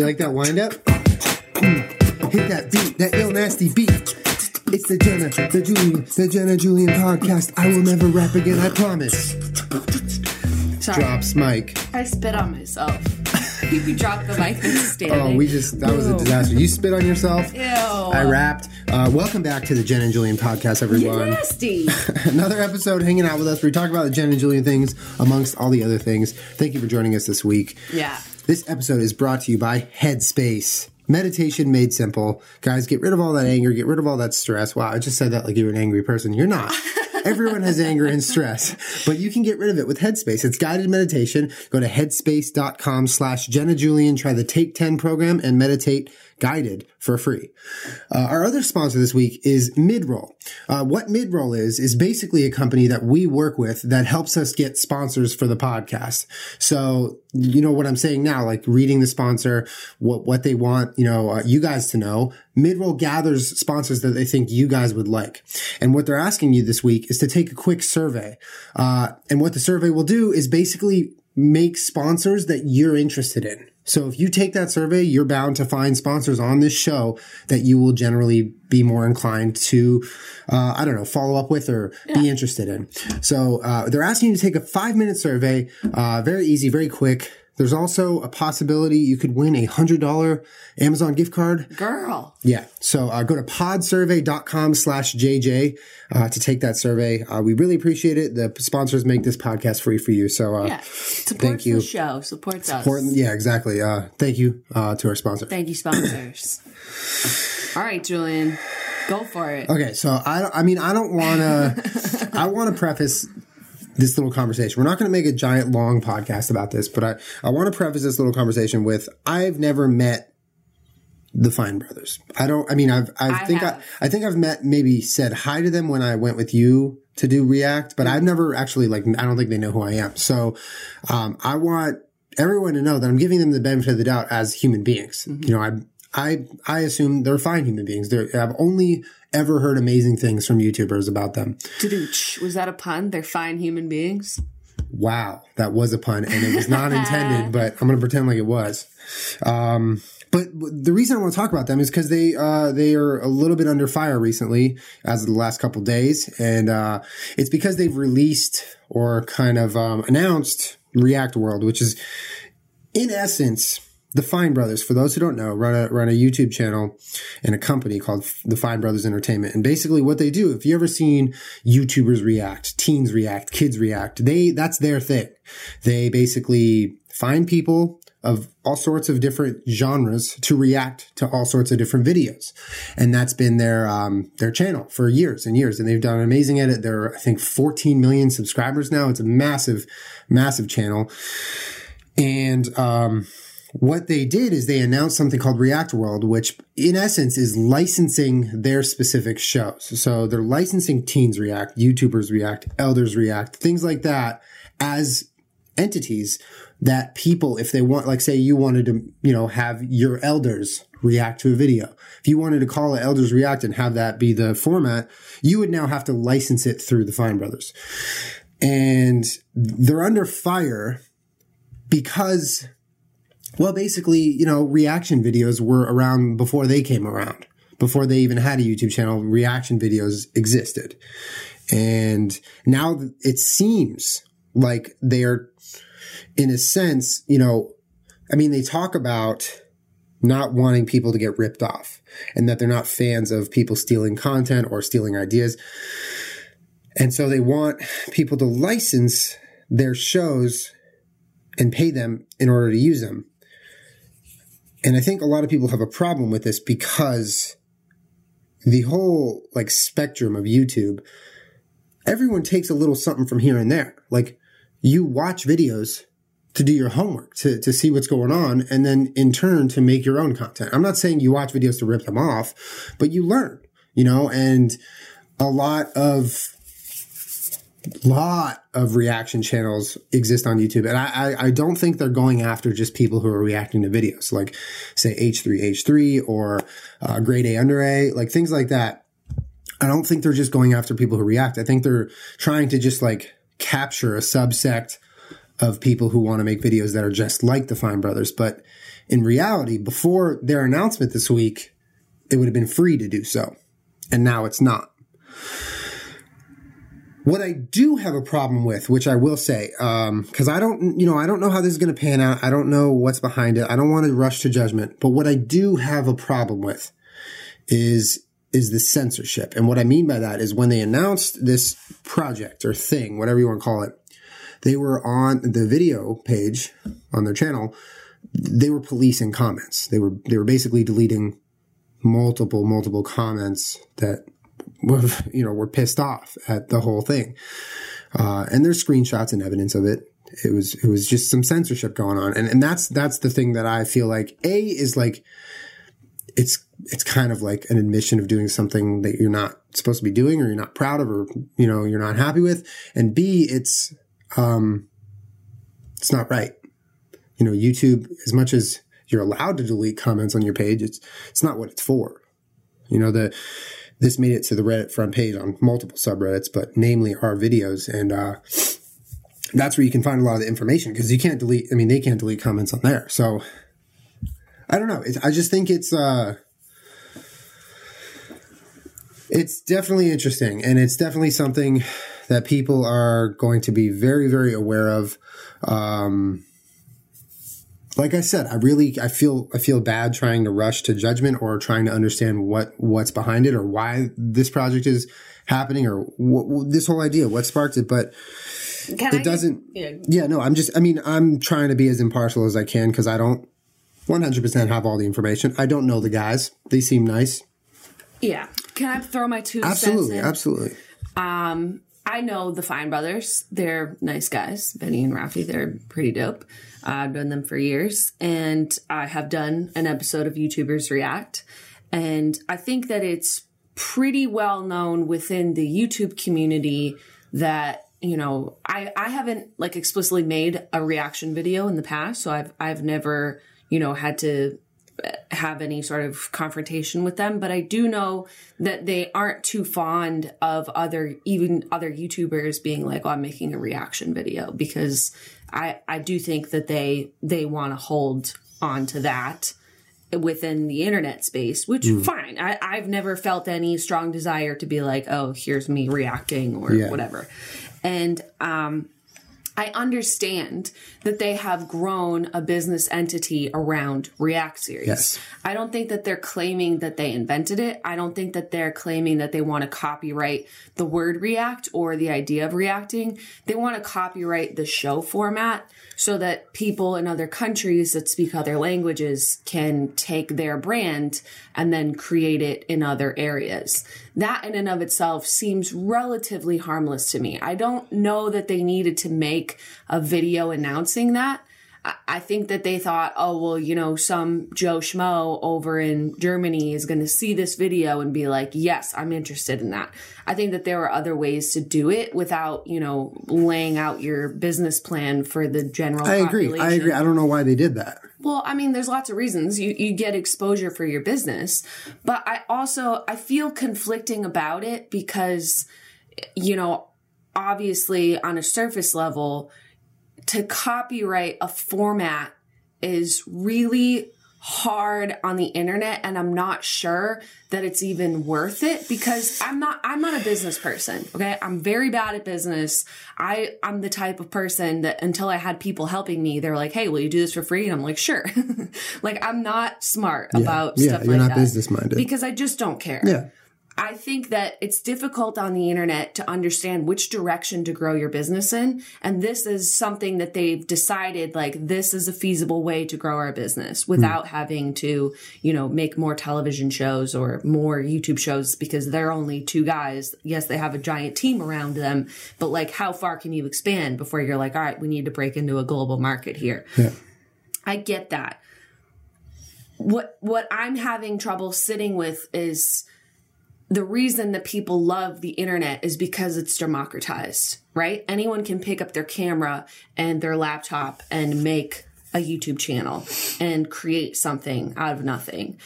You like that wind up? Hmm. Hit that beat, that ill nasty beat. It's the Jenna, the Julian, the Jenna Julian podcast. I will never rap again, I promise. Sorry, Drops mic. I spit on myself. you dropped the mic and standing. Oh, we just, that was a disaster. You spit on yourself. Ew. I rapped. Uh, welcome back to the Jen and Julian podcast, You're everyone. nasty. Another episode hanging out with us. We talk about the Jen and Julian things amongst all the other things. Thank you for joining us this week. yeah. This episode is brought to you by Headspace. Meditation made simple. Guys, get rid of all that anger, get rid of all that stress. Wow, I just said that like you're an angry person. You're not. Everyone has anger and stress, but you can get rid of it with Headspace. It's guided meditation. Go to headspace.com slash Jenna Julian. Try the Take 10 program and meditate guided for free. Uh, our other sponsor this week is Midroll. Uh, what Midroll is, is basically a company that we work with that helps us get sponsors for the podcast. So, you know what I'm saying now, like reading the sponsor, what, what they want, you know, uh, you guys to know. Midroll gathers sponsors that they think you guys would like. And what they're asking you this week is to take a quick survey. Uh, and what the survey will do is basically make sponsors that you're interested in. So if you take that survey, you're bound to find sponsors on this show that you will generally be more inclined to, uh, I don't know, follow up with or be interested in. So uh, they're asking you to take a five minute survey, uh, very easy, very quick. There's also a possibility you could win a hundred dollar Amazon gift card. Girl. Yeah. So uh, go to podsurvey.com slash JJ uh, to take that survey. Uh, we really appreciate it. The sponsors make this podcast free for you. So uh, Yeah. Supports Thank you. the show. Supports us. yeah, exactly. Uh, thank you uh, to our sponsor. Thank you, sponsors. All right, Julian. Go for it. Okay, so I, I mean, I don't want to. I want to preface this little conversation. We're not going to make a giant long podcast about this, but I, I want to preface this little conversation with I've never met the Fine Brothers. I don't. I mean, I've. I, I think I, have. I think I've met maybe said hi to them when I went with you to do React, but I've never actually like. I don't think they know who I am. So, um, I want everyone to know that I'm giving them the benefit of the doubt as human beings. You know, I. I I assume they're fine human beings. They're, I've only ever heard amazing things from YouTubers about them. Was that a pun? They're fine human beings. Wow, that was a pun, and it was not intended, but I'm going to pretend like it was. Um, but the reason I want to talk about them is because they uh, they are a little bit under fire recently, as of the last couple days, and uh, it's because they've released or kind of um, announced React World, which is in essence the Fine Brothers. For those who don't know, run a run a YouTube channel and a company called the Fine Brothers Entertainment. And basically, what they do, if you ever seen YouTubers react, teens react, kids react, they that's their thing. They basically find people of all sorts of different genres to react to all sorts of different videos, and that's been their um, their channel for years and years. And they've done amazing edit. They're I think 14 million subscribers now. It's a massive, massive channel. And um, what they did is they announced something called React World, which in essence is licensing their specific shows. So they're licensing teens React, YouTubers React, elders React, things like that as entities that people, if they want, like say you wanted to, you know, have your elders react to a video. If you wanted to call it elders react and have that be the format, you would now have to license it through the Fine Brothers. And they're under fire because well, basically, you know, reaction videos were around before they came around. Before they even had a YouTube channel, reaction videos existed. And now it seems like they're, in a sense, you know, I mean, they talk about not wanting people to get ripped off and that they're not fans of people stealing content or stealing ideas. And so they want people to license their shows and pay them in order to use them. And I think a lot of people have a problem with this because the whole like spectrum of YouTube, everyone takes a little something from here and there. Like you watch videos to do your homework, to, to see what's going on, and then in turn to make your own content. I'm not saying you watch videos to rip them off, but you learn, you know, and a lot of lot of reaction channels exist on YouTube, and I, I, I don't think they're going after just people who are reacting to videos, like say H3H3 or uh, Grade A Under A, like things like that. I don't think they're just going after people who react. I think they're trying to just like capture a subsect of people who want to make videos that are just like the Fine Brothers. But in reality, before their announcement this week, it would have been free to do so. And now it's not. What I do have a problem with, which I will say, um, because I don't, you know, I don't know how this is going to pan out. I don't know what's behind it. I don't want to rush to judgment. But what I do have a problem with is is the censorship. And what I mean by that is when they announced this project or thing, whatever you want to call it, they were on the video page on their channel. They were policing comments. They were they were basically deleting multiple multiple comments that were you know were pissed off at the whole thing. Uh, and there's screenshots and evidence of it. It was it was just some censorship going on, and and that's that's the thing that I feel like a is like it's it's kind of like an admission of doing something that you're not supposed to be doing or you're not proud of or you know you're not happy with and b it's um it's not right you know youtube as much as you're allowed to delete comments on your page it's it's not what it's for you know the this made it to the reddit front page on multiple subreddits but namely r/videos. And uh that's where you can find a lot of the information because you can't delete i mean they can't delete comments on there. So i don't know. It's, i just think it's uh it's definitely interesting. And it's definitely something that people are going to be very very aware of. Um, like i said i really i feel i feel bad trying to rush to judgment or trying to understand what what's behind it or why this project is happening or what, this whole idea what sparked it but Can it I- doesn't yeah. yeah no i'm just i mean i'm trying to be as impartial as i can because i don't 100% have all the information i don't know the guys they seem nice Yeah. Can I throw my two absolutely cents in? absolutely Um, I know the Fine Brothers. They're nice guys. Benny and Rafi, they're pretty dope. I've known them for years, and I have done an episode of YouTubers React. And I think that it's pretty well known within the YouTube community that you know I I haven't like explicitly made a reaction video in the past, so I've I've never you know had to have any sort of confrontation with them, but I do know that they aren't too fond of other even other YouTubers being like, "Oh, I'm making a reaction video," because I I do think that they they want to hold on to that within the internet space, which fine. I, I've never felt any strong desire to be like, "Oh, here's me reacting" or Yeah. whatever, and um. I understand that they have grown a business entity around React series. Yes. I don't think that they're claiming that they invented it. I don't think that they're claiming that they want to copyright the word react or the idea of reacting. They want to copyright the show format so that people in other countries that speak other languages can take their brand and then create it in other areas. That in and of itself seems relatively harmless to me. I don't know that they needed to make a video announcing that. I- I think that they thought, oh, well, you know, some Joe Schmo over in Germany is going to see this video and be like, yes, I'm interested in that. I think that there were other ways to do it without, you know, laying out your business plan for the general i agree i agree i don't know why they did that Well, I mean, there's lots of reasons. You you get exposure for your business, but I also I feel conflicting about it because you know, obviously on a surface level to copyright a format is really hard on the internet and I'm not sure that it's even worth it because I'm not I'm not a business person okay? I'm very bad at business. I I'm the type of person that until I had people helping me they're like hey will you do this for free? And I'm like sure. Like I'm not smart about yeah stuff you're like not that business minded because I just don't care. Yeah I think that it's difficult on the internet to understand which direction to grow your business in. And this is something that they've decided like this is a feasible way to grow our business hmm. without having to, you know, make more television shows or more YouTube shows because they're only two guys. Yes, they have a giant team around them, but like how far can you expand before you're like, all right, we need to break into a global market here. yeah I get that. What what I'm having trouble sitting with is the reason that people love the internet is because it's democratized, right? Anyone can pick up their camera and their laptop and make a YouTube channel and create something out of nothing.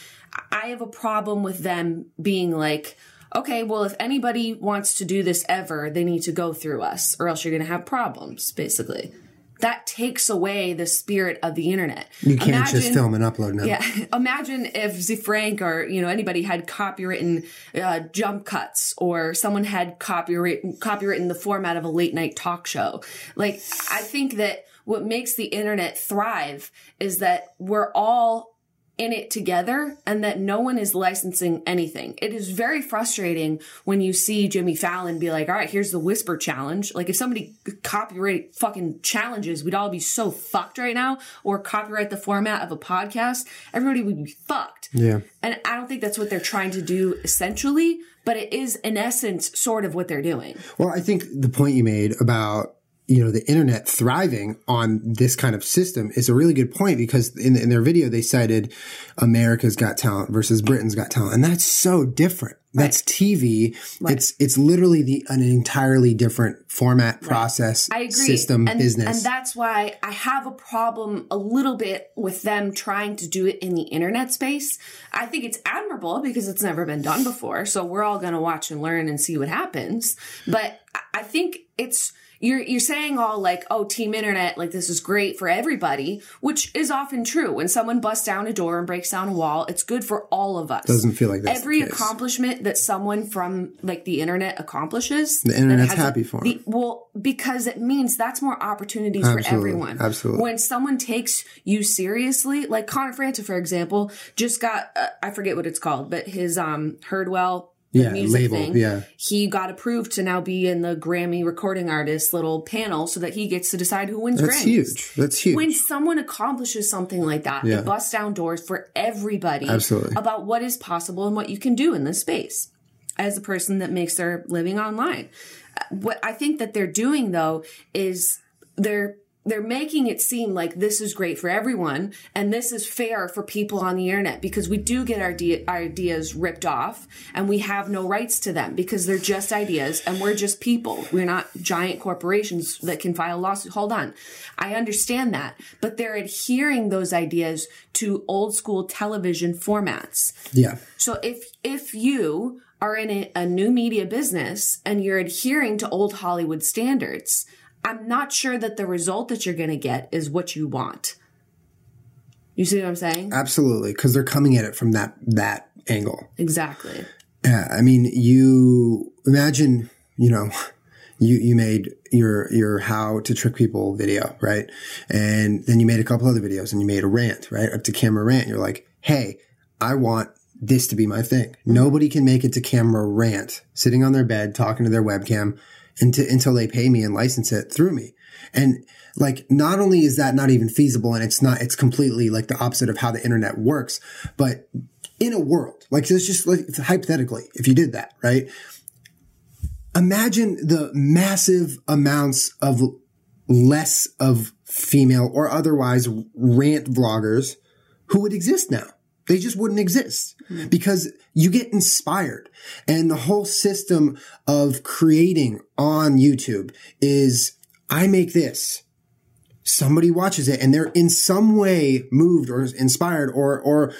I have a problem with them being like, okay, well, if anybody wants to do this ever, they need to go through us or else you're going to have problems, basically. That takes away the spirit of the internet. You can't just film and upload now. Yeah, imagine if Frank or you know anybody had copywritten uh, jump cuts, or someone had copyright copywritten the format of a late night talk show. Like, I think that what makes the internet thrive is that we're all in it together and that no one is licensing anything. It is very frustrating when you see Jimmy Fallon be like, all right, here's the whisper challenge. Like if somebody copyright fucking challenges, we'd all be so fucked right now or copyright the format of a podcast. Everybody would be fucked. Yeah. And I don't think that's what they're trying to do essentially, but it is in essence sort of what they're doing. Well, I think the point you made about you know, the internet thriving on this kind of system is a really good point because in, in their video, they cited America's Got Talent versus Britain's Got Talent. And that's so different. That's right. TV. Right. It's, it's literally the, an entirely different format, process, I agree. system, and, business. And that's why I have a problem a little bit with them trying to do it in the internet space. I think it's admirable because it's never been done before. So we're all going to watch and learn and see what happens. But I think it's, you're you're saying all like, oh, team internet, like this is great for everybody, which is often true. When someone busts down a door and breaks down a wall, it's good for all of us. Doesn't feel like that. Every accomplishment that someone from like the internet accomplishes, the internet's happy a, for. The, well, because it means that's more opportunities Absolutely. for everyone. Absolutely. When someone takes you seriously, like Connor Franta, for example, just got uh, I forget what it's called, but his um Heard Well yeah, music label, thing. Yeah. He got approved to now be in the Grammy recording artist little panel so that he gets to decide who wins That's Grammys. huge. That's huge. When someone accomplishes something like that, yeah. it busts down doors for everybody Absolutely. about what is possible and what you can do in this space as a person that makes their living online. Uh, what I think that they're doing though is they're they're making it seem like this is great for everyone and this is fair for people on the internet because we do get our, de- our, ideas ripped off and we have no rights to them because they're just ideas and we're just people. We're not giant corporations that can file lawsuits. Hold on. I understand that, but they're adhering those ideas to old school television formats. Yeah. So if, if you are in a, a new media business and you're adhering to old Hollywood standards, I'm not sure that the result that you're going to get is what you want. You see what I'm saying? Absolutely, because they're coming at it from that that angle. Exactly. Yeah, I mean, you imagine, you know, you you made your your how to trick people video, right? And then you made a couple other videos, and you made a rant, right, up to camera rant. You're like, hey, I want this to be my thing. Nobody can make it to camera rant, sitting on their bed talking to their webcam until, until they pay me and license it through me. And like, not only is that not even feasible and it's not, it's completely like the opposite of how the internet works, but in a world, like it's just like hypothetically, if you did that, right? Imagine the massive amounts of less of female or otherwise rant vloggers who would exist now. They just wouldn't exist mm-hmm. because you get inspired. And the whole system of creating on YouTube is I make this. Somebody watches it and they're in some way moved or inspired or, or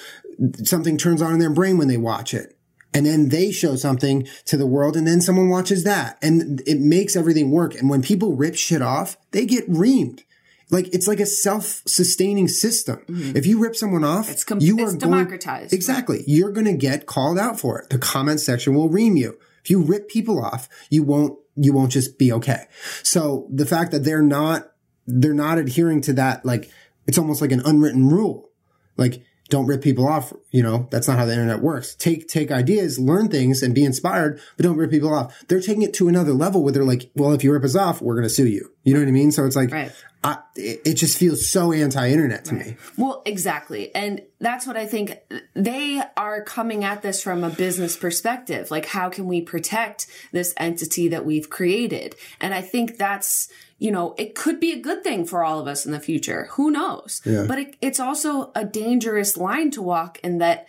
something turns on in their brain when they watch it. And then they show something to the world and then someone watches that and it makes everything work. And when people rip shit off, they get reamed like it's like a self-sustaining system. Mm-hmm. If you rip someone off, it's com- you are it's democratized. Going, exactly. You're going to get called out for it. The comment section will ream you. If you rip people off, you won't you won't just be okay. So the fact that they're not they're not adhering to that like it's almost like an unwritten rule. Like don't rip people off. You know, that's not how the internet works. Take, take ideas, learn things and be inspired, but don't rip people off. They're taking it to another level where they're like, well, if you rip us off, we're going to sue you. You know what I mean? So it's like, right. I, it just feels so anti-internet to me. Well, exactly. And that's what I think they are coming at this from a business perspective. Like, how can we protect this entity that we've created? And I think that's, you know, it could be a good thing for all of us in the future. Who knows? Yeah. But it, it's also a dangerous line to walk in that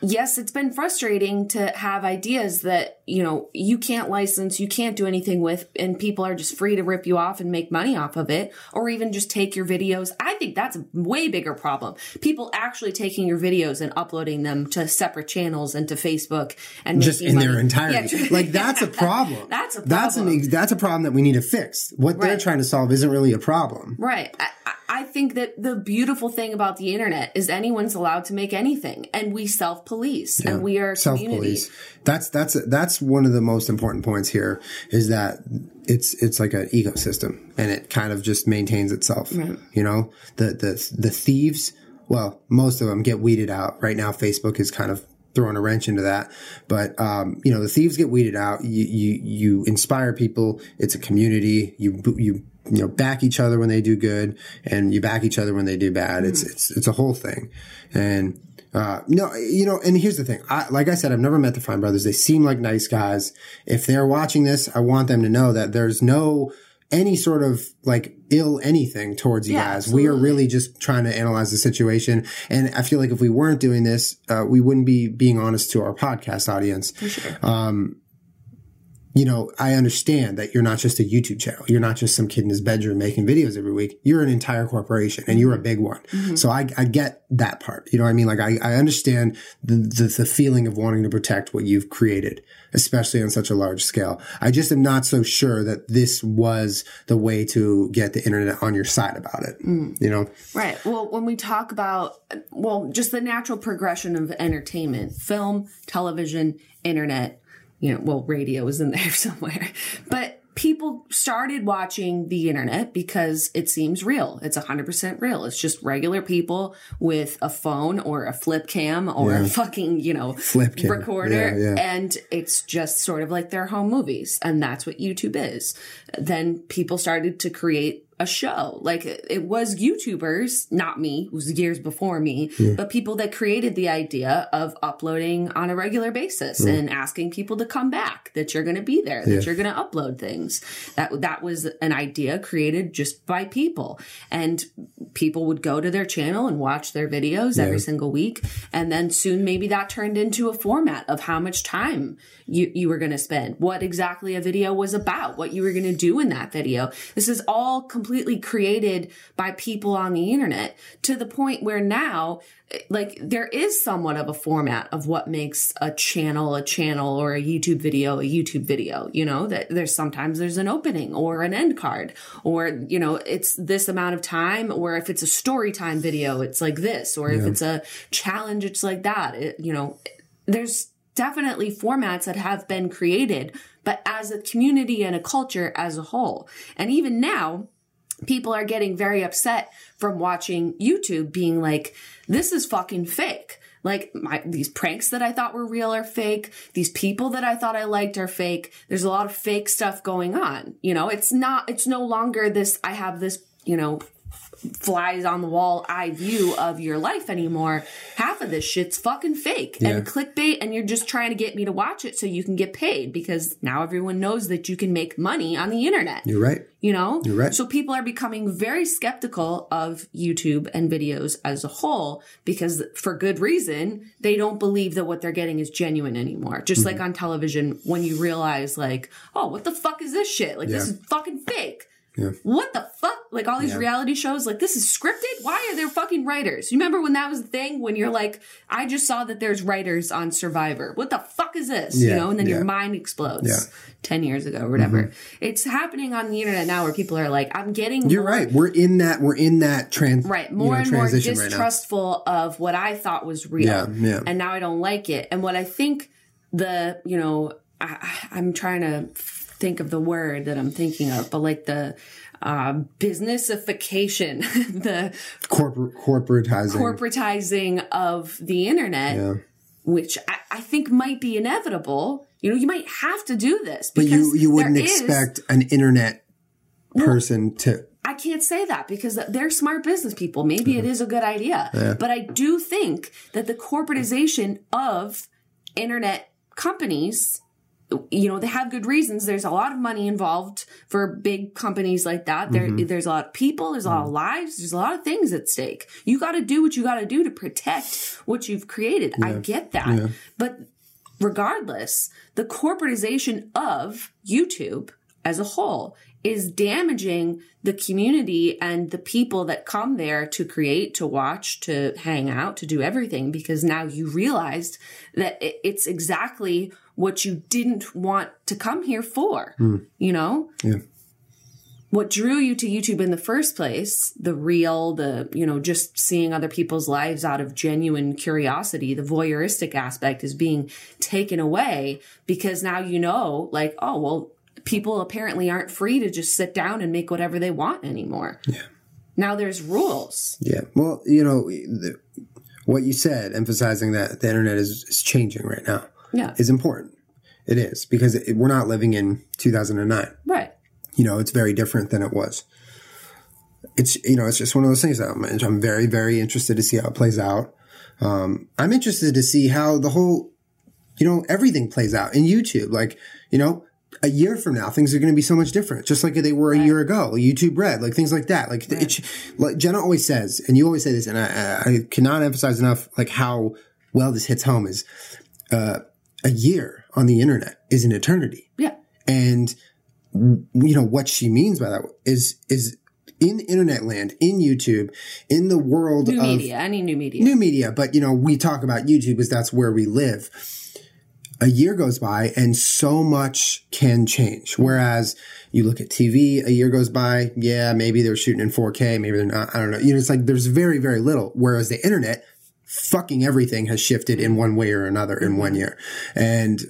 yes, it's been frustrating to have ideas that, you know, you can't license, you can't do anything with, and people are just free to rip you off and make money off of it, or even just take your videos. I think that's a way bigger problem. People actually taking your videos and uploading them to separate channels and to Facebook and just in making their entirety. Yeah, like that's a problem. That's a That's an problem. that's a problem that we need to fix. What they're trying to solve isn't really a problem. Right. I, I- think that the beautiful thing about the internet is anyone's allowed to make anything, and we self police, and we are Self police. That's that's that's one of the most important points here is that it's it's like an ecosystem and it kind of just maintains itself. You know, the the the thieves. Well, most of them get weeded out right now. Facebook is kind of throwing a wrench into that, but um, you know the thieves get weeded out. You you you inspire people. It's a community. You you you know back each other when they do good, and you back each other when they do bad. It's it's it's a whole thing, and. Uh, no, you know, and here's the thing. I, like I said, I've never met the Fine Brothers. They seem like nice guys. If they're watching this, I want them to know that there's no any sort of like ill anything towards you Yeah, guys. We are really just trying to analyze the situation. And I feel like if we weren't doing this, uh, we wouldn't be being honest to our podcast audience. Um, you know, I understand that you're not just a YouTube channel. You're not just some kid in his bedroom making videos every week. You're an entire corporation and you're a big one. Mm-hmm. So I, I get that part. You know what I mean? Like I, I understand the, the, the feeling of wanting to protect what you've created, especially on such a large scale. I just am not so sure that this was the way to get the internet on your side about it. Mm. You know? Right. Well, when we talk about, well, just the natural progression of entertainment, film, television, internet, you know, well, radio is in there somewhere, but people started watching the internet because it seems real. It's 100% real. It's just regular people with a phone or a flip cam or a fucking, you know, Flip cam. recorder. Yeah, yeah. And it's just sort of like their home movies. And that's what YouTube is. Then people started to create a show. Like it was YouTubers, not me, it was years before me, but people that created the idea of uploading on a regular basis and asking people to come back, that you're going to be there, that you're going to upload things. That, that was an idea created just by people. And people would go to their channel and watch their videos every single week. And then soon maybe that turned into a format of how much time you, you were going to spend, what exactly a video was about, what you were going to do in that video. This is all completely created by people on the internet to the point where now, like, there is somewhat of a format of what makes a channel a channel or a YouTube video a YouTube video. You know, that there's sometimes there's an opening or an end card, or, you know, it's this amount of time, or if it's a story time video, it's like this, or if it's a challenge, it's like that. It, you know, there's definitely formats that have been created, but as a community and a culture as a whole. And even now, people are getting very upset from watching YouTube being like, this is fucking fake. Like my, these pranks that I thought were real are fake. These people that I thought I liked are fake. There's a lot of fake stuff going on. You know, it's not, it's no longer this, I have this, you know, flies on the wall eye view of your life anymore. Half of this shit's fucking fake and clickbait, and you're just trying to get me to watch it so you can get paid because now everyone knows that you can make money on the internet. You're right. You know? You're right. So people are becoming very skeptical of YouTube and videos as a whole because for good reason, they don't believe that what they're getting is genuine anymore. Just Mm-hmm. like on television, when you realize like, oh, what the fuck is this shit? Like this is fucking fake. Yeah. What the fuck? Like all these Yeah. reality shows, like this is scripted? Why are there fucking writers? You remember when that was the thing? When you're like, I just saw that there's writers on Survivor. What the fuck is this? Yeah, You know, and then your mind explodes. Yeah. Mm-hmm. 10 years ago or whatever. It's happening on the internet now where people are like, I'm getting You're more- right. We're in that. We're in that trans. Right, you more know, and more transition right distrustful of what I thought was real. Yeah, yeah. And now I don't like it. And what I think the, you know, I, I'm trying to think of the word that I'm thinking of, but like the uh, businessification, the Corporate corporatizing. corporatizing of the internet, Yeah. which I, I think might be inevitable. You know, you might have to do this. But you you wouldn't there is- expect an internet person to. I can't say that because they're smart business people. Maybe it is a good idea. But I do think that the corporatization of internet companies you know, they have good reasons. There's a lot of money involved for big companies like that. There, Mm-hmm. there's a lot of people, there's a lot of lives, there's a lot of things at stake. You got to do what you got to do to protect what you've created. I get that. But regardless, the corporatization of YouTube as a whole is damaging the community and the people that come there to create, to watch, to hang out, to do everything because now you realized that it's exactly what you didn't want to come here for, hmm. you know? Yeah. What drew you to YouTube in the first place, the real, the, you know, just seeing other people's lives out of genuine curiosity, the voyeuristic aspect is being taken away because now you know, like, oh, well, people apparently aren't free to just sit down and make whatever they want anymore. Yeah. Now there's rules. Yeah. Well, you know, the, what you said, emphasizing that the internet is, is changing right now, Yeah. is important. It is because it, we're not living in 2009. Right. You know, it's very different than it was. It's you know, it's just one of those things that I'm, I'm very, very interested to see how it plays out. Um, I'm interested to see how the whole, you know, everything plays out in YouTube. Like, you know, a year from now, things are going to be so much different, just like they were a year ago. YouTube Red, like things like that. Like, it, like Jenna always says, and you always say this, and I, I I cannot emphasize enough, like how well this hits home is, uh, a year on the internet is an eternity. Yeah. And you know what she means by that is is in internet land, in YouTube, in the world New of media, any new media. new media, but you know, we talk about YouTube because that's where we live. A year goes by and so much can change. Whereas you look at TV, a year goes by, yeah, maybe they're shooting in 4K, maybe they're not. I don't know. You know, it's like there's very, very little. Whereas the internet, fucking everything has shifted in one way or another in one mm-hmm. year. And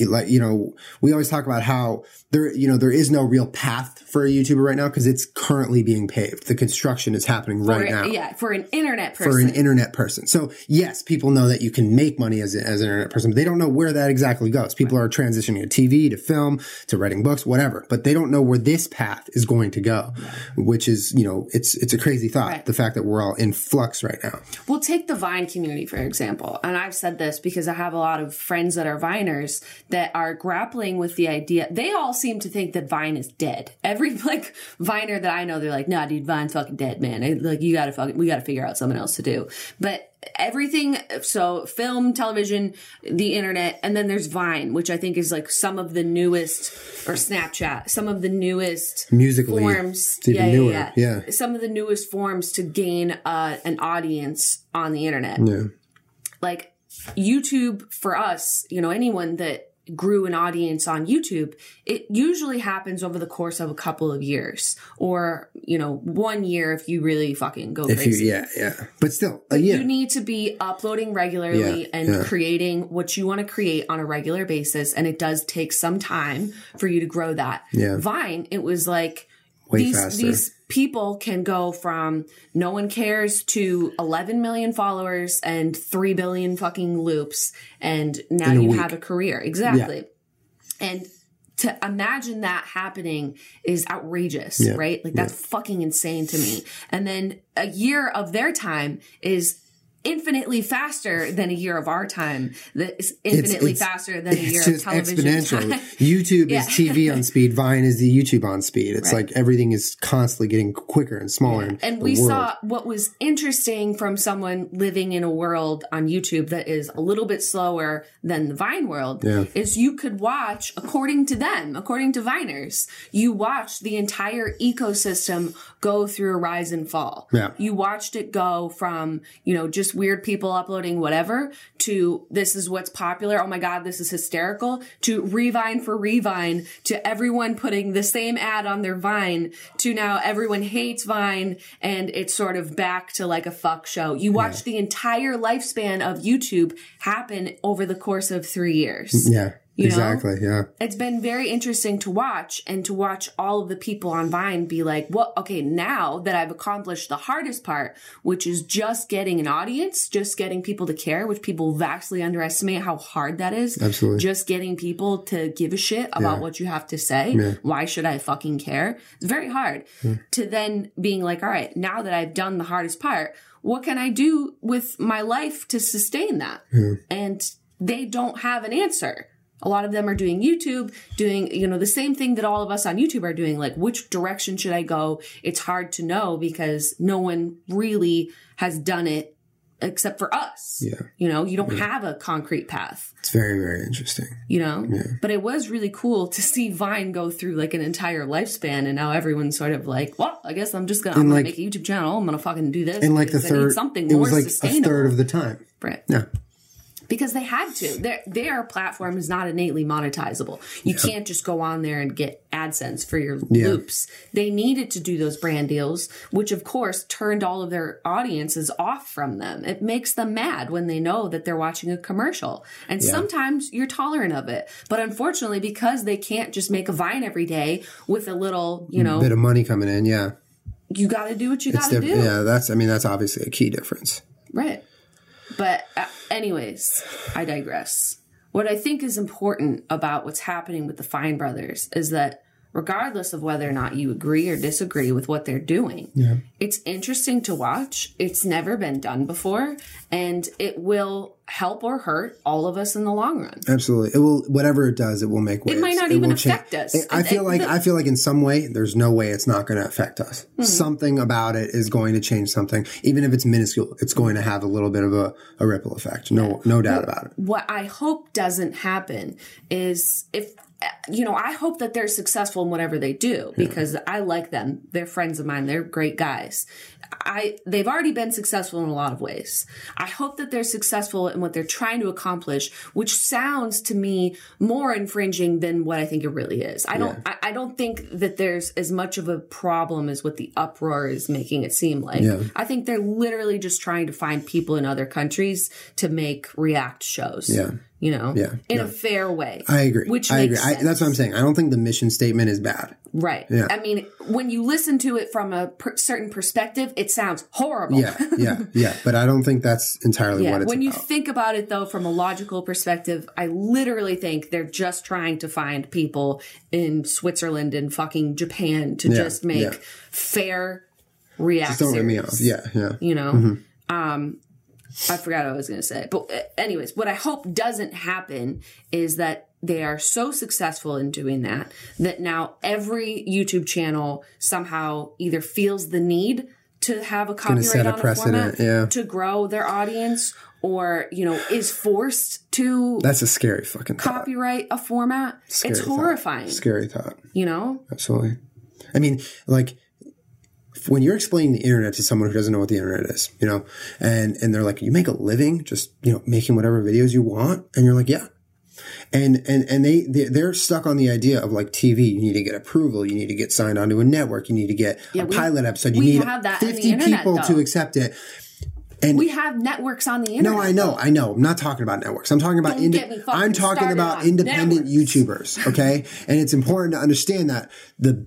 like, you know, we always talk about how there, you know, there is no real path for a YouTuber right now because it's currently being paved. The construction is happening right now Yeah, for an internet person. for an internet person. So yes, people know that you can make money as, a, as an internet person, but they don't know where that exactly goes. People are transitioning to TV, to film, to writing books, whatever, but they don't know where this path is going to go, which is, you know, it's, it's a crazy thought. Right. The fact that we're all in flux right now. We'll take the Vine community, for example. And I've said this because I have a lot of friends that are Viners that are grappling with the idea. They all seem to think that Vine is dead. Every, like, Viner that I know, they're like, nah, dude, Vine's fucking dead, man. It- Like, you gotta fucking, we gotta figure out something else to do. But everything, so film, television, the internet, and then there's Vine, which I think is like some of the newest, or Snapchat, some of the newest Musical.ly, forms. it's even newer. Yeah. Some of the newest forms to gain uh, an audience on the internet. Yeah. Like YouTube for us, you know, anyone that grew an audience on YouTube, it usually happens over the course of a couple of years or, you know, one year if you really fucking go If you, crazy. yeah, yeah. But still, uh, a year. You need to be uploading regularly Yeah, and yeah. creating what you want to create on a regular basis. And it does take some time for you to grow that. Yeah. Vine, it was like Way these faster. these people can go from no one cares to 11 million followers and 3 billion fucking loops and now you week. have a career. Exactly. And to imagine that happening is outrageous, Yeah, right? Like that's fucking insane to me. And then a year of their time is infinitely faster than a year of our time. That is infinitely it's- faster than a year It's of television exponential. time. YouTube Yeah. is TV on speed. Vine is the YouTube on speed. It's Right. like everything is constantly getting quicker and smaller. in And we world. saw what was interesting from someone living in a world on YouTube that is a little bit slower than the Vine world Yeah. is you could watch, according to them, according to Viners, you watched the entire ecosystem go through a rise and fall. Yeah. You watched it go from, you know, just weird people uploading whatever to this is what's popular. Oh my God, this is hysterical to Revine for Revine to everyone putting the same ad on their Vine to now everyone hates Vine and it's sort of back to like a fuck show. You watch the entire lifespan of YouTube happen over the course of three years Yeah. You know? exactly. Yeah. it's been very interesting to watch and to watch all of the people on Vine be like, well, okay, now that I've accomplished the hardest part, which is just getting an audience, just getting people to care, which people vastly underestimate how hard that is. Absolutely. Just getting people to give a shit about Yeah. what you have to say. Why should I fucking care? It's very hard to then being like, all right, now that I've done the hardest part, what can I do with my life to sustain that? And they don't have an answer A lot of them are doing YouTube, doing, you know, the same thing that all of us on YouTube are doing. Like, which direction should I go? It's hard to know because no one really has done it except for us. Yeah. You know, you don't have a concrete path, It's very, very interesting. you know? Yeah. But it was really cool to see Vine go through like an entire lifespan and now everyone's sort of like, well, I guess I'm just gonna, I'm gonna make a YouTube channel. I'm gonna fucking do this. And like the third, something it more was like a third of the time. Right. Yeah. Because they had to. Their their platform is not innately monetizable. You can't just go on there and get AdSense for your Yeah. loops. They needed to do those brand deals, which of course turned all of their audiences off from them. It makes them mad when they know that they're watching a commercial. And sometimes you're tolerant of it. But unfortunately, because they can't just make a vine every day with a little, you know, Bit of money coming in. Yeah. you got to do what you got to diff- do. Yeah. That's, I mean, that's obviously a key difference. Right. But, uh, anyways, I digress. What I think is important about what's happening with the Fine brothers is that regardless of whether or not you agree or disagree with what they're doing, it's interesting to watch. It's never been done before, and it will help or hurt all of us in the long run. Absolutely. It will, whatever it does, it will make waves. It might not even will change- affect us. It- I feel like, I feel like in some way, there's no way it's not going to affect us. Hmm. Something about it is going to change something. Even if it's minuscule, it's going to have a little bit of a, a ripple effect. No, no doubt about it. what I hope doesn't happen is if you know, I hope that they're successful in whatever they do because I like them. They're friends of mine. They're great guys. I they've already been successful in a lot of ways. I hope that they're successful in what they're trying to accomplish, which sounds to me more infringing than what I think it really is. I don't I, I don't think that there's as much of a problem as what the uproar is making it seem like. Yeah. I think they're literally just trying to find people in other countries to make react shows. Yeah. You know? Yeah. In a fair way. I agree. Which I agree. makes I, that's what I'm saying. I don't think the mission statement is bad. Right. Yeah. I mean, when you listen to it from a per- certain perspective, it sounds horrible. Yeah, yeah, yeah. But I don't think that's entirely Yeah. what it's When you think about it, though, from a logical perspective, I literally think they're just trying to find people in Switzerland and fucking Japan to just make yeah. fair react. don't me off. Yeah, yeah. you know Mm-hmm. um i forgot what i was going to say but uh, anyways what i hope doesn't happen is that they are so successful in doing that that now every youtube channel somehow either feels the need to have a copyright set a on a precedent, format yeah. to grow their audience or you know is forced to That's a scary fucking thought. copyright a format Scary it's thought. horrifying Scary thought. you know Absolutely. I mean, like when you're explaining the internet to someone who doesn't know what the internet is, you know, and and they're like, "You make a living just you know making whatever videos you want," and you're like, "Yeah." And and and they they- they're stuck on the idea of like TV. You need to get approval. You need to get signed onto a network. You need to get a we- pilot episode. You need have that fifty internet, people to accept it. And we have networks on the internet No, I know, I know. I'm not talking about networks. I'm talking about Don't inde- get me fucking I'm talking about independent networks. YouTubers, okay? and it's important to understand that the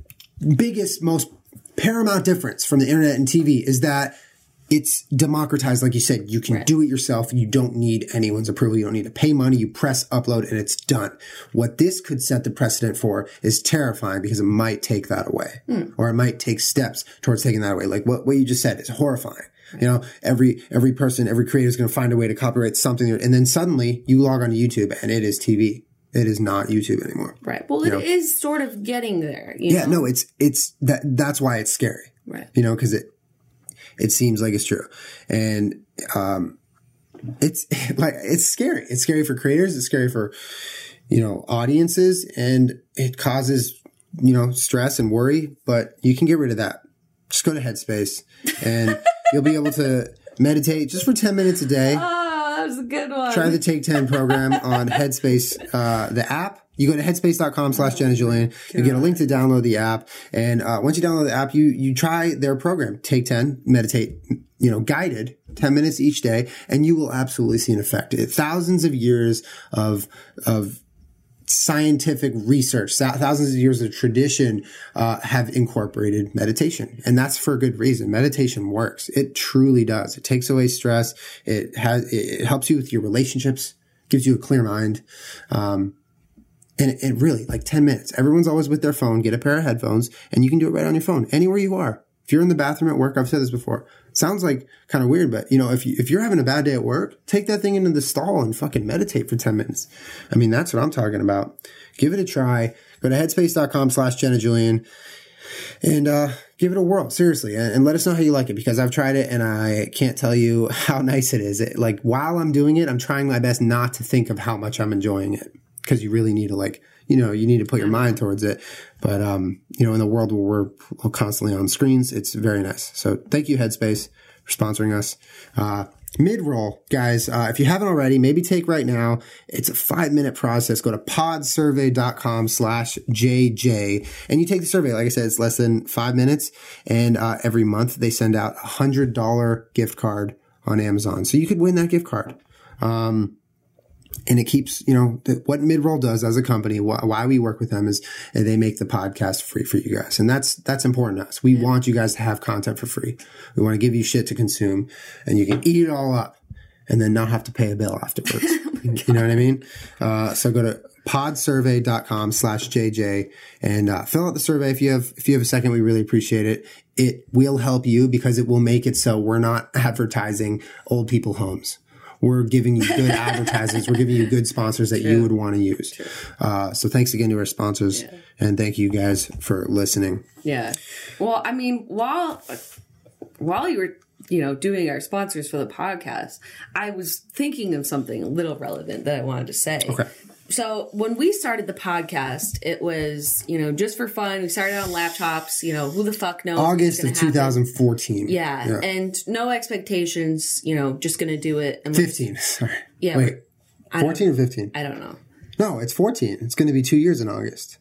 biggest, most paramount difference from the internet and TV is that it's democratized, like you said. You can do it yourself. You don't need anyone's approval. You don't need to pay money. You press upload and it's done. What this could set the precedent for is terrifying because it might take that away, hmm. or it might take steps towards taking that away. Like what, what you just said is horrifying. You know, every every person, every creator is going to find a way to copyright something, and then suddenly you log on to YouTube and it is TV. It is not YouTube anymore. right well it is sort of getting there you Yeah, know? no, it's it's that that's why it's scary. Right. You know, because it it seems like it's true, and um, it's like it's scary. It's scary for creators. It's scary for you know audiences, and it causes you know stress and worry. But you can get rid of that. Just go to Headspace, and you'll be able to meditate just for ten minutes a day. That was a good one. Try the Take 10 program on Headspace, uh, the app. You go to headspace.com slash Jenna Julian. You get a link to download the app. And, uh, once you download the app, you, you try their program, Take 10, meditate, you know, guided 10 minutes each day, and you will absolutely see an effect. It, thousands of years of, of, scientific research, thousands of years of tradition uh, have incorporated meditation, and that's for a good reason. Meditation works; it truly does. It takes away stress. It has it, helps you with your relationships, gives you a clear mind, um, and it really like ten minutes. Everyone's always with their phone. Get a pair of headphones, and you can do it right on your phone, anywhere you are. If you're in the bathroom at work, I've said this before. Sounds like kind of weird, but you know, if you, if you're having a bad day at work, take that thing into the stall and fucking meditate for 10 minutes. I mean, that's what I'm talking about. Give it a try. Go to headspace.com slash Jenna Julian and uh, give it a whirl seriously and, and, let us know how you like it because i've tried it and i can't tell you how nice it is it, like while i'm doing it i'm trying my best not to think of how much i'm enjoying it because you really need to like you know you need to put your mind towards it but um you know in the world where we're constantly on screens it's very nice so thank you headspace for sponsoring us uh Midroll, guys. Uh, if you haven't already, maybe take right now. It's a five minute process. Go to podsurvey.com slash JJ and you take the survey. Like I said, it's less than five minutes. And uh, every month they send out a hundred dollar gift card on Amazon. So you could win that gift card. Um, and it keeps you know the, what midroll does as a company wh- why we work with them is they make the podcast free for you guys. And that's that's important to us. We yeah. want you guys to have content for free. We want to give you shit to consume and you can eat it all up and then not have to pay a bill afterwards. Oh you know what i mean? Uh, so go to podsurvey.com slash jj and uh, fill out the survey. If you have if you have a second we really appreciate it. It will help you because it will make it so we're not advertising old people homes we're giving you good advertisements. We're giving you good sponsors that True. you would want to use. Uh, so thanks again to our sponsors, yeah. and thank you guys for listening. Yeah. Well, I mean, while while you were you know doing our sponsors for the podcast, I was thinking of something a little relevant that I wanted to say. Okay so when we started the podcast, it was you know just for fun. We started on laptops. You know who the fuck knows? August of 2014. Yeah, yeah, and no expectations. You know, just gonna do it. 15. Sorry. Yeah. Wait. 14 or 15? I don't know. No, it's 14. It's going to be two years in August.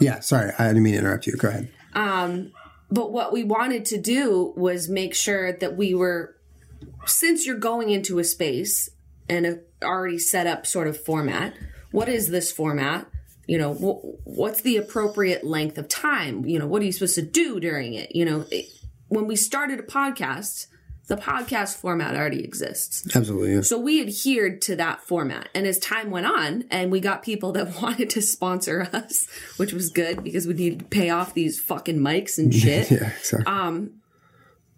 Yeah, sorry. I didn't mean to interrupt you. Go ahead. Um, but what we wanted to do was make sure that we were, since you're going into a space and a already set up sort of format, what is this format? You know, wh- what's the appropriate length of time? You know, what are you supposed to do during it? You know, it, when we started a podcast, the podcast format already exists. Absolutely. Yeah. So we adhered to that format. And as time went on, and we got people that wanted to sponsor us, which was good because we needed to pay off these fucking mics and shit. yeah, exactly. Um,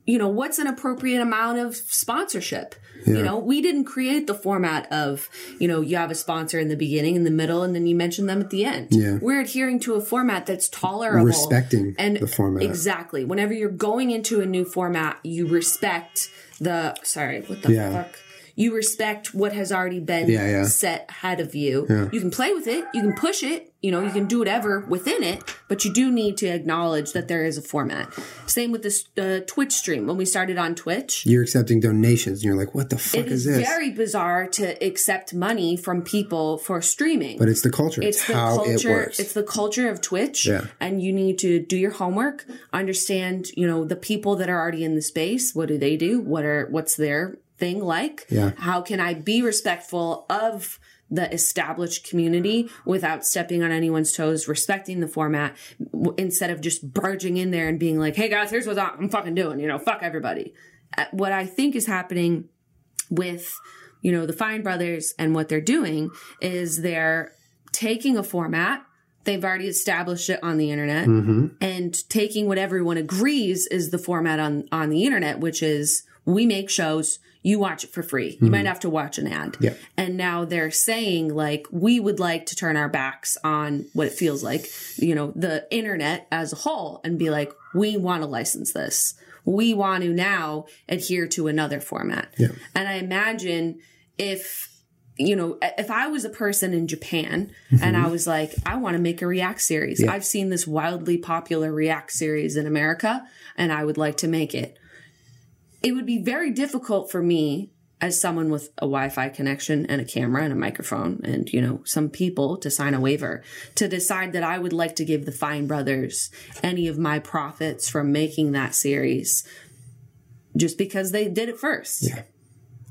you know, what's an appropriate amount of sponsorship? Yeah. You know, we didn't create the format of, you know, you have a sponsor in the beginning, in the middle, and then you mention them at the end. Yeah. We're adhering to a format that's tolerable. Respecting and the format. Exactly. Whenever you're going into a new format, you respect the, sorry, what the yeah. fuck? You respect what has already been yeah, yeah. set ahead of you. Yeah. You can play with it, you can push it, you know, you can do whatever within it, but you do need to acknowledge that there is a format. Same with this uh, Twitch stream. When we started on Twitch, you're accepting donations, and you're like, "What the fuck is, is, this?" It's very bizarre to accept money from people for streaming, but it's the culture. It's, it's the how culture, it works. It's the culture of Twitch, yeah. and you need to do your homework, understand, you know, the people that are already in the space. What do they do? What are what's their thing like? Yeah. How can I be respectful of the established community without stepping on anyone's toes, respecting the format instead of just barging in there and being like, "Hey guys, here's what I'm fucking doing," you know, fuck everybody. Uh, what I think is happening with you know the Fine Brothers and what they're doing is they're taking a format they've already established it on the internet mm-hmm. and taking what everyone agrees is the format on on the internet which is we make shows you watch it for free. You mm-hmm. might have to watch an ad. Yeah. And now they're saying like we would like to turn our backs on what it feels like, you know, the internet as a whole and be like, we want to license this. We want to now adhere to another format. Yeah. And I imagine if you know, if I was a person in Japan mm-hmm. and I was like, I want to make a React series. Yeah. I've seen this wildly popular React series in America and I would like to make it it would be very difficult for me as someone with a Wi-Fi connection and a camera and a microphone and, you know, some people to sign a waiver to decide that I would like to give the Fine Brothers any of my profits from making that series just because they did it first. Yeah.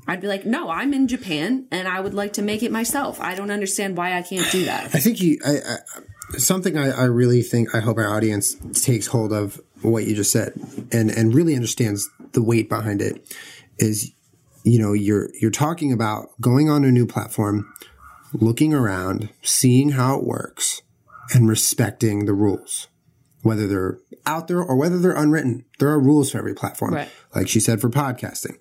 I'd be like, no, I'm in Japan and I would like to make it myself. I don't understand why I can't do that. I think you, I, I, something I, I really think, I hope our audience takes hold of what you just said and, and really understands the weight behind it is, you know, you're, you're talking about going on a new platform, looking around, seeing how it works and respecting the rules. whether they're out there or whether they're unwritten. There are rules for every platform. Right. Like she said for podcasting,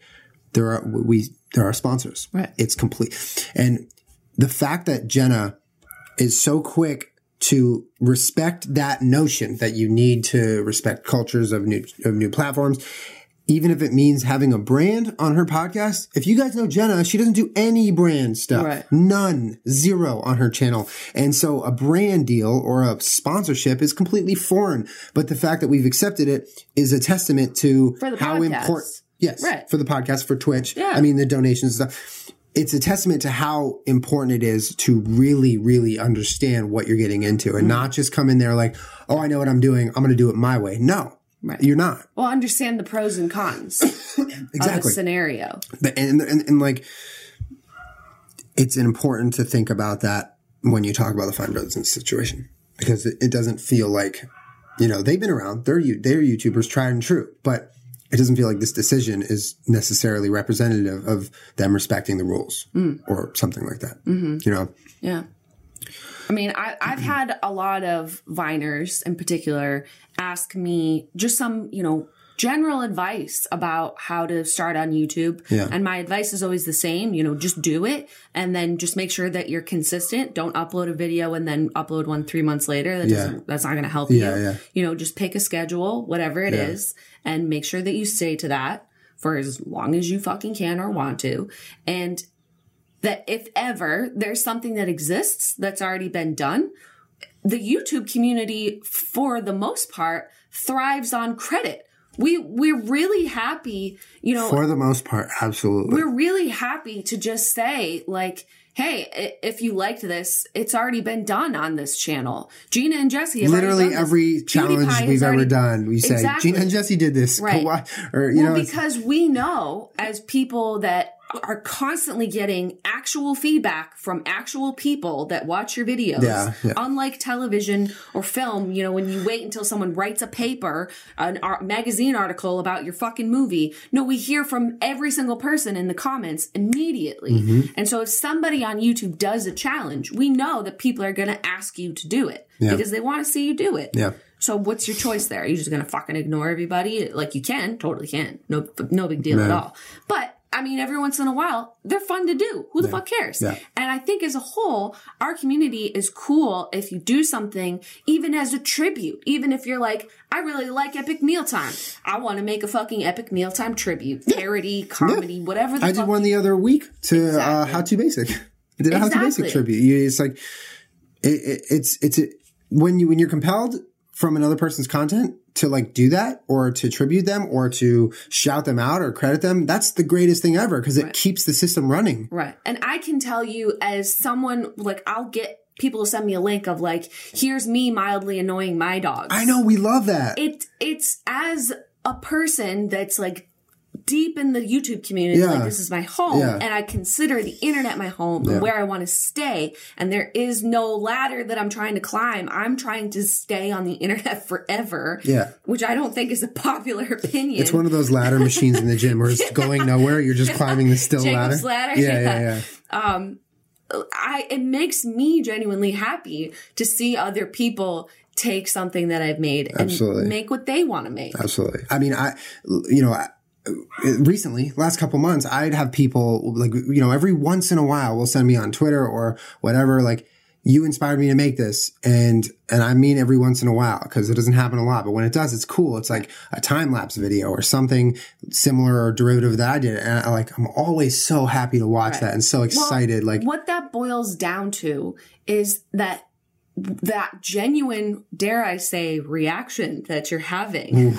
there are we there are sponsors. Right. It's complete, and the fact that Jenna is so quick to respect that notion that you need to respect cultures of new of new platforms even if it means having a brand on her podcast. If you guys know Jenna, she doesn't do any brand stuff. Right. None. Zero on her channel. And so a brand deal or a sponsorship is completely foreign. But the fact that we've accepted it is a testament to how important Yes. Right. For the podcast, for Twitch. Yeah. I mean the donations stuff. It's a testament to how important it is to really, really understand what you're getting into and not just come in there like, oh, I know what I'm doing. I'm going to do it my way. No, Right. you're not. Well, understand the pros and cons Exactly. scenario. And, and, and like it's important to think about that when you talk about the Fine Brothers in situation because it, it doesn't feel like you know they've been around they're they're YouTubers tried and true but it doesn't feel like this decision is necessarily representative of them respecting the rules mm. or something like that mm-hmm. you know? Yeah. I mean, I, I've had a lot of Viners in particular ask me just some, you know, general advice about how to start on YouTube. Yeah. And my advice is always the same, you know, just do it and then just make sure that you're consistent. Don't upload a video and then upload one three months later. That Yeah. doesn't, that's not going to help Yeah, you. yeah. You know, just pick a schedule, whatever it is, and make sure that you stay to that for as long as you fucking can or want to. And that if ever there's something that exists that's already been done, the YouTube community, for the most part, thrives on credit. We we're really happy, you know, for the most part absolutely we're really happy to just say like, hey, if you liked this, it's already been done on this channel. Jeana and Jesse have literally done this. every challenge PewDiePie we've ever done we say Exactly. Jeana and Jesse did this Right. Or you well, know because we know as people that are constantly getting actual feedback from actual people that watch your videos. Yeah, yeah. Unlike television or film, you know, when you wait until someone writes a paper, an art, magazine article about your fucking movie. No, we hear from every single person in the comments immediately. Mm-hmm. And so if somebody on YouTube does a challenge, we know that people are going to ask you to do it Yeah. because they want to see you do it. yeah So what's your choice there? Are you just gonna fucking ignore everybody? Like you can, totally can. No, no big deal at all. But I mean, every once in a while, they're fun to do. Who the fuck cares? Yeah. And I think as a whole, our community is cool if you do something, even as a tribute. Even if you're like, I really like Epic Mealtime. I want to make a fucking Epic Mealtime tribute, parody, comedy, whatever. The I did one the other week to uh, How to Basic. I did a How to Basic tribute. It's like it, it, it's it's a, when you when you're compelled from another person's content to like do that or to tribute them or to shout them out or credit them. That's the greatest thing ever because it keeps the system running. Right. And I can tell you as someone, like, I'll get people to send me a link of like, here's me mildly annoying my dogs. I know we love that. it it's as a person that's like deep in the YouTube community, Yeah. like this is my home, Yeah. and I consider the internet my home Yeah. where I want to stay. And there is no ladder that I'm trying to climb. I'm trying to stay on the internet forever. Yeah. Which I don't think is a popular opinion. It's one of those ladder machines in the gym where it's going nowhere. You're just climbing the still Jacob's ladder. ladder? Yeah, Yeah. yeah, yeah. Um, I it makes me genuinely happy to see other people take something that I've made and Absolutely. make what they want to make. Absolutely. I mean, I, you know, I, recently, last couple months, I'd have people like, you know, every once in a while will send me on Twitter or whatever, like, you inspired me to make this. And, and I mean every once in a while because it doesn't happen a lot, but when it does, it's cool. It's like a time lapse video or something similar or derivative that I did. And I like, I'm always so happy to watch that and so excited. Well, like, what that boils down to is that that genuine, dare I say, reaction that you're having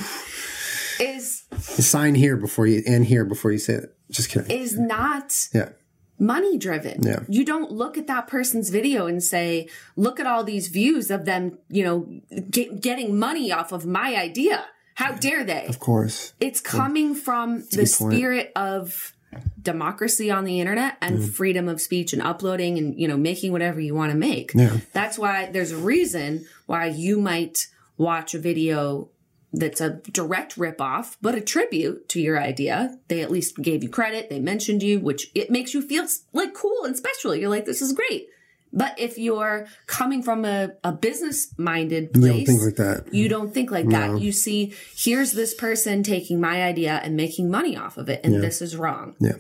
is sign here before you, and here before you say it. Just kidding. is not Yeah. money driven. Yeah. You don't look at that person's video and say, "Look at all these views of them, you know, get, getting money off of my idea." How dare they? Of course. It's coming from the spirit of democracy on the internet and freedom of speech and uploading and you know making whatever you want to make. Yeah. That's why there's a reason why you might watch a video that's a direct ripoff, but a tribute to your idea. They at least gave you credit. They mentioned you, which it makes you feel like cool and special. You're like, this is great. But if you're coming from a, a business minded You place, don't think like that. you don't think like that. You see, here's this person taking my idea and making money off of it, and this is wrong. Yeah.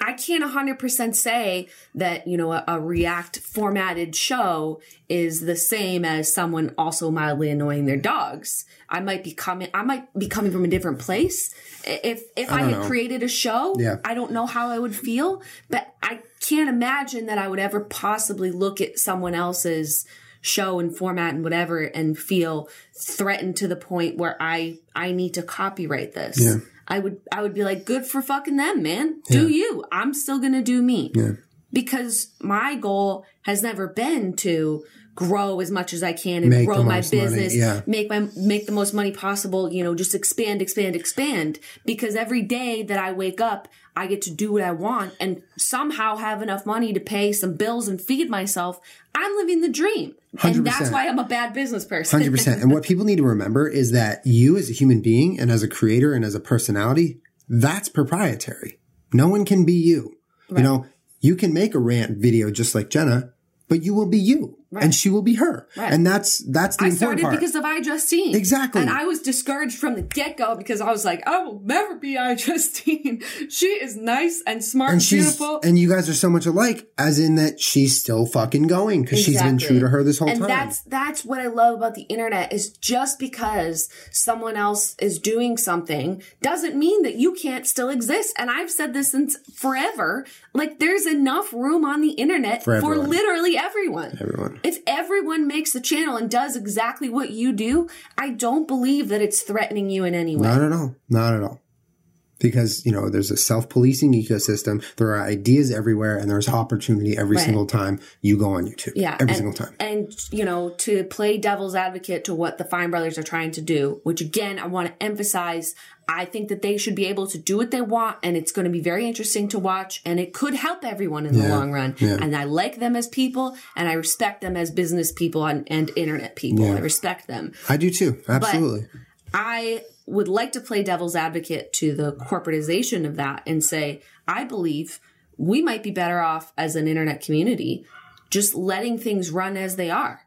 I can't 100% say that, you know, a, a React formatted show is the same as someone also mildly annoying their dogs. I might be coming, I might be coming from a different place. If, if I, don't had know. created a show, Yeah. I don't know how I would feel, but I can't imagine that I would ever possibly look at someone else's show and format and whatever and feel threatened to the point where I, I need to copyright this. Yeah. I would I would be like, good for fucking them, man. Do you. I'm still gonna do me. Yeah. Because my goal has never been to grow as much as I can and Make grow my business, yeah. make my make the most money possible, you know, just expand, expand, expand. Because every day that I wake up, I get to do what I want and somehow have enough money to pay some bills and feed myself. I'm living the dream. And that's 100%. why I'm a bad business person. Hundred percent. And what people need to remember is that you, as a human being, and as a creator, and as a personality, that's proprietary. No one can be you. You know, you can make a rant video just like Jenna, but you will be you, and she will be her, Right. and that's that's the I important started because of iJustine. Exactly. And I was discouraged from the get go because I was like, I will never be iJustine. she is nice and smart and, beautiful. and you guys are so much alike, as in that she's still fucking going because she's been true to her this whole and time. that's that's what I love about the internet is just because someone else is doing something doesn't mean that you can't still exist. And I've said this since forever. Like there's enough room on the internet For for, literally everyone. Everyone. If everyone makes a channel and does exactly what you do, I don't believe that it's threatening you in any way. Not at all. Not at all. Because, you know, there's a self policing ecosystem. There are ideas everywhere and there's opportunity every Right. single time you go on YouTube. Yeah. Every and, single time. And, you know, to play devil's advocate to what the Fine Brothers are trying to do, which again, I want to emphasize, I think that they should be able to do what they want and it's going to be very interesting to watch and it could help everyone in the Yeah. long run. Yeah. And I like them as people and I respect them as business people and, and internet people. Yeah. I respect them. I do too. Absolutely. I would like to play devil's advocate to the corporatization of that and say, I believe we might be better off as an internet community just letting things run as they are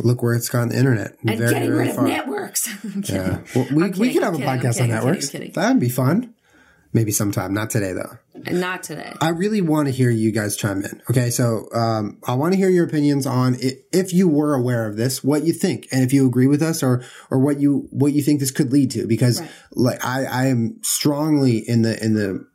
Look where it's gotten the internet. and very, getting very rid of networks. Yeah. Well, we, I'm we kidding, could have a kidding, podcast on networks. kidding, That'd be fun. Maybe sometime. Not today though. Not today. I really want to hear you guys chime in. Okay, so um, I want to hear your opinions on if you were aware of this, what you think, and if you agree with us, or or what you what you think this could lead to. Because Right. like I, I am strongly in the in the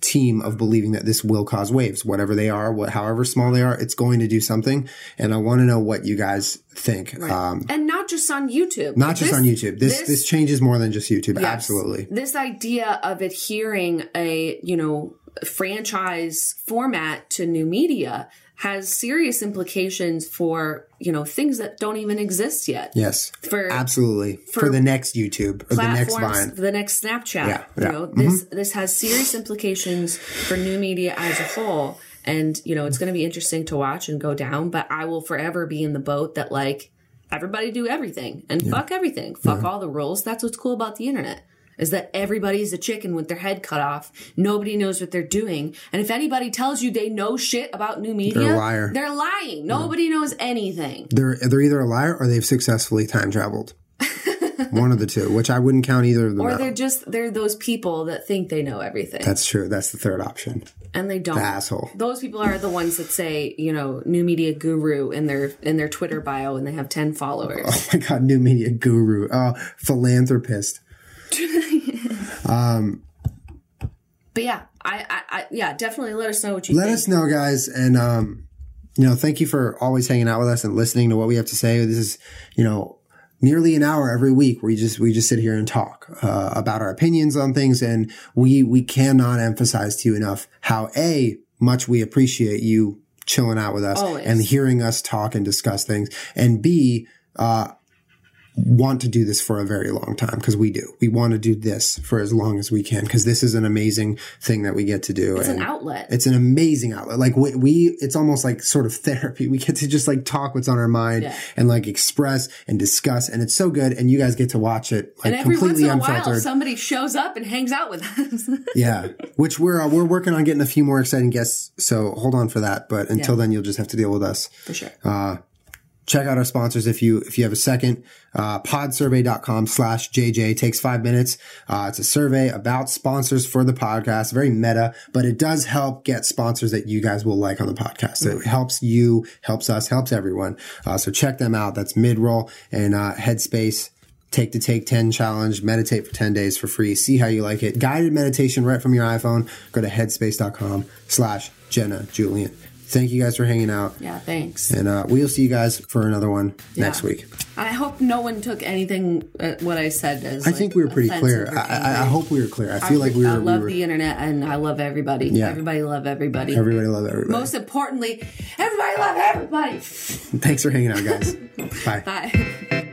team of believing that this will cause waves, whatever they are, what however small they are, it's going to do something. And I want to know what you guys think. Um, and not just on YouTube. not just This- on YouTube. This, this changes more than just YouTube. Yes. Absolutely. This idea of adhering a, you know, franchise format to new media has serious implications for, you know, things that don't even exist yet. Yes. For Absolutely. For, for the next YouTube or the next Vine. the next Snapchat. Yeah, You yeah. know, mm-hmm. this this has serious implications for new media as a whole. And, you know, it's gonna be interesting to watch and go down, but I will forever be in the boat that like everybody do everything and fuck everything. Fuck all the rules. That's what's cool about the internet. Is that everybody's a chicken with their head cut off. Nobody knows what they're doing. And if anybody tells you they know shit about new media, They're a liar. They're lying. Nobody knows anything. they're they're either a liar or they've successfully time traveled. One of the two, which I wouldn't count either of them Or out. they're just they're those people that think they know everything. That's true. That's the third option. and they don't. The asshole. Those people are the ones that say, you know, new media guru in their in their Twitter bio and they have 10 followers. Oh my god, new media guru, oh, philanthropist. But yeah, I, I, I yeah, definitely let us know what you Let think. us know, guys, and um, you know, thank you for always hanging out with us and listening to what we have to say. This is, you know, nearly an hour every week. We just we just sit here and talk uh, about our opinions on things, and we we cannot emphasize to you enough how a much we appreciate you chilling out with us Always. and hearing us talk and discuss things, and b uh, want to do this for a very long time because we do. We want to do this for as long as we can because this is an amazing thing that we get to do. It's an outlet. It's an amazing outlet. Like we, we, it's almost like sort of therapy. We get to just like talk what's on our mind Yeah. and like express and discuss, and it's so good. And you guys get to watch it like and every once completely in a while, unfiltered. somebody shows up and hangs out with us. yeah, which we're uh, we're working on getting a few more exciting guests. So hold on for that. But until Yeah. then, you'll just have to deal with us. For sure. Check out our sponsors if you if you have a second. Uh, podsurvey.com slash jj takes five minutes. Uh, it's a survey about sponsors for the podcast. Very meta but it does help get sponsors that you guys will like on the podcast. So it helps you helps us helps everyone. Uh, so check them out. That's midroll and uh, headspace. Take the Take 10 challenge, meditate for 10 days for free. See how you like it. Guided meditation right from your iPhone. Go to headspace.com slash Jenna Julien. Thank you guys for hanging out. yeah, thanks. And uh, we'll see you guys for another one Yeah. next week. I hope no one took anything uh, what I said as. I think we were pretty clear. I, I, I hope we were clear. I feel like we were. I love we were the internet and I love everybody. Yeah. Everybody love everybody. everybody love everybody. Most importantly, everybody love everybody. Thanks for hanging out, guys. Bye. Bye.